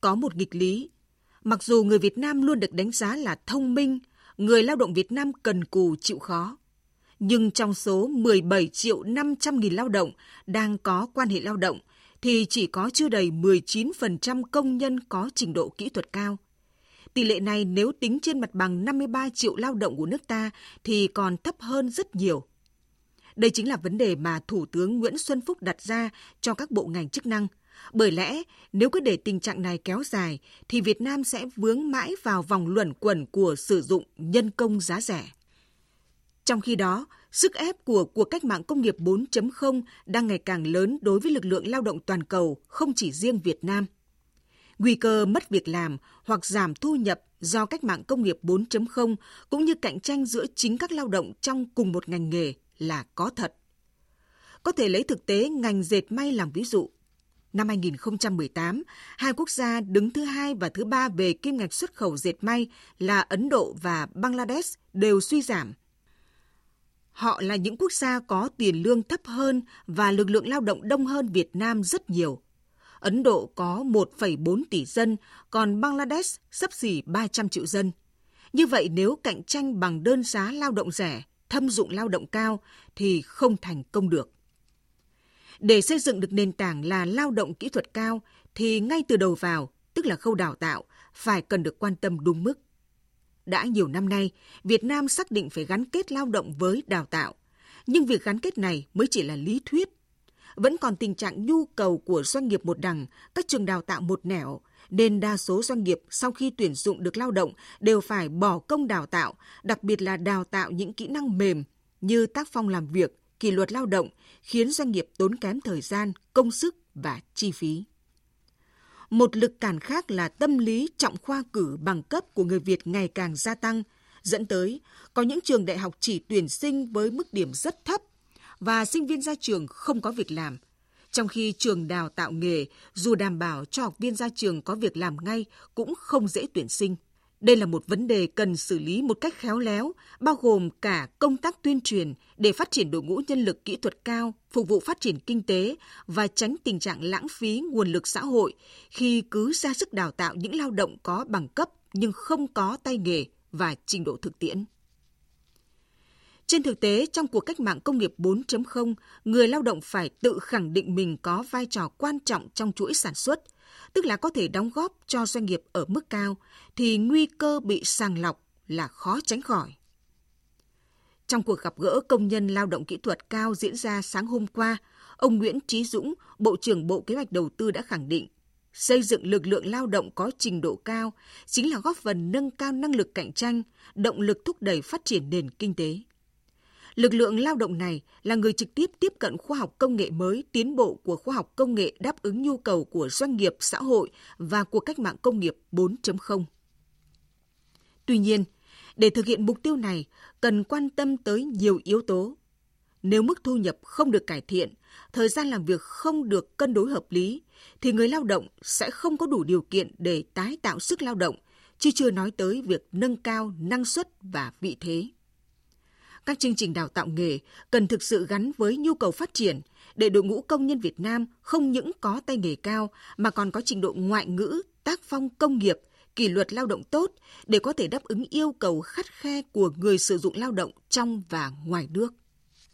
có một nghịch lý. Mặc dù người Việt Nam luôn được đánh giá là thông minh, người lao động Việt Nam cần cù chịu khó. Nhưng trong số 17 triệu 500 nghìn lao động đang có quan hệ lao động, thì chỉ có chưa đầy 19% công nhân có trình độ kỹ thuật cao. Tỷ lệ này nếu tính trên mặt bằng 53 triệu lao động của nước ta thì còn thấp hơn rất nhiều. Đây chính là vấn đề mà Thủ tướng Nguyễn Xuân Phúc đặt ra cho các bộ ngành chức năng. Bởi lẽ, nếu cứ để tình trạng này kéo dài, thì Việt Nam sẽ vướng mãi vào vòng luẩn quẩn của sử dụng nhân công giá rẻ. Trong khi đó, sức ép của cuộc cách mạng công nghiệp 4.0 đang ngày càng lớn đối với lực lượng lao động toàn cầu, không chỉ riêng Việt Nam. Nguy cơ mất việc làm hoặc giảm thu nhập do cách mạng công nghiệp 4.0 cũng như cạnh tranh giữa chính các lao động trong cùng một ngành nghề là có thật. Có thể lấy thực tế ngành dệt may làm ví dụ. Năm 2018, hai quốc gia đứng thứ hai và thứ ba về kim ngạch xuất khẩu dệt may là Ấn Độ và Bangladesh đều suy giảm. Họ là những quốc gia có tiền lương thấp hơn và lực lượng lao động đông hơn Việt Nam rất nhiều. Ấn Độ có 1,4 tỷ dân, còn Bangladesh sấp xỉ 300 triệu dân. Như vậy nếu cạnh tranh bằng đơn giá lao động rẻ, thâm dụng lao động cao thì không thành công được. Để xây dựng được nền tảng là lao động kỹ thuật cao thì ngay từ đầu vào, tức là khâu đào tạo, phải cần được quan tâm đúng mức. Đã nhiều năm nay, Việt Nam xác định phải gắn kết lao động với đào tạo. Nhưng việc gắn kết này mới chỉ là lý thuyết. Vẫn còn tình trạng nhu cầu của doanh nghiệp một đằng, các trường đào tạo một nẻo, nên đa số doanh nghiệp sau khi tuyển dụng được lao động đều phải bỏ công đào tạo, đặc biệt là đào tạo những kỹ năng mềm như tác phong làm việc, kỷ luật lao động, khiến doanh nghiệp tốn kém thời gian, công sức và chi phí. Một lực cản khác là tâm lý trọng khoa cử bằng cấp của người Việt ngày càng gia tăng, dẫn tới có những trường đại học chỉ tuyển sinh với mức điểm rất thấp và sinh viên ra trường không có việc làm. Trong khi trường đào tạo nghề, dù đảm bảo cho học viên ra trường có việc làm ngay cũng không dễ tuyển sinh. Đây là một vấn đề cần xử lý một cách khéo léo, bao gồm cả công tác tuyên truyền để phát triển đội ngũ nhân lực kỹ thuật cao, phục vụ phát triển kinh tế và tránh tình trạng lãng phí nguồn lực xã hội khi cứ ra sức đào tạo những lao động có bằng cấp nhưng không có tay nghề và trình độ thực tiễn. Trên thực tế, trong cuộc cách mạng công nghiệp 4.0, người lao động phải tự khẳng định mình có vai trò quan trọng trong chuỗi sản xuất – tức là có thể đóng góp cho doanh nghiệp ở mức cao, thì nguy cơ bị sàng lọc là khó tránh khỏi. Trong cuộc gặp gỡ công nhân lao động kỹ thuật cao diễn ra sáng hôm qua, ông Nguyễn Trí Dũng, Bộ trưởng Bộ Kế hoạch Đầu tư đã khẳng định xây dựng lực lượng lao động có trình độ cao chính là góp phần nâng cao năng lực cạnh tranh, động lực thúc đẩy phát triển nền kinh tế. Lực lượng lao động này là người trực tiếp tiếp cận khoa học công nghệ mới, tiến bộ của khoa học công nghệ đáp ứng nhu cầu của doanh nghiệp, xã hội và cuộc cách mạng công nghiệp 4.0. Tuy nhiên, để thực hiện mục tiêu này, cần quan tâm tới nhiều yếu tố. Nếu mức thu nhập không được cải thiện, thời gian làm việc không được cân đối hợp lý, thì người lao động sẽ không có đủ điều kiện để tái tạo sức lao động, chứ chưa nói tới việc nâng cao năng suất và vị thế. Các chương trình đào tạo nghề cần thực sự gắn với nhu cầu phát triển để đội ngũ công nhân Việt Nam không những có tay nghề cao mà còn có trình độ ngoại ngữ, tác phong công nghiệp, kỷ luật lao động tốt để có thể đáp ứng yêu cầu khắt khe của người sử dụng lao động trong và ngoài nước.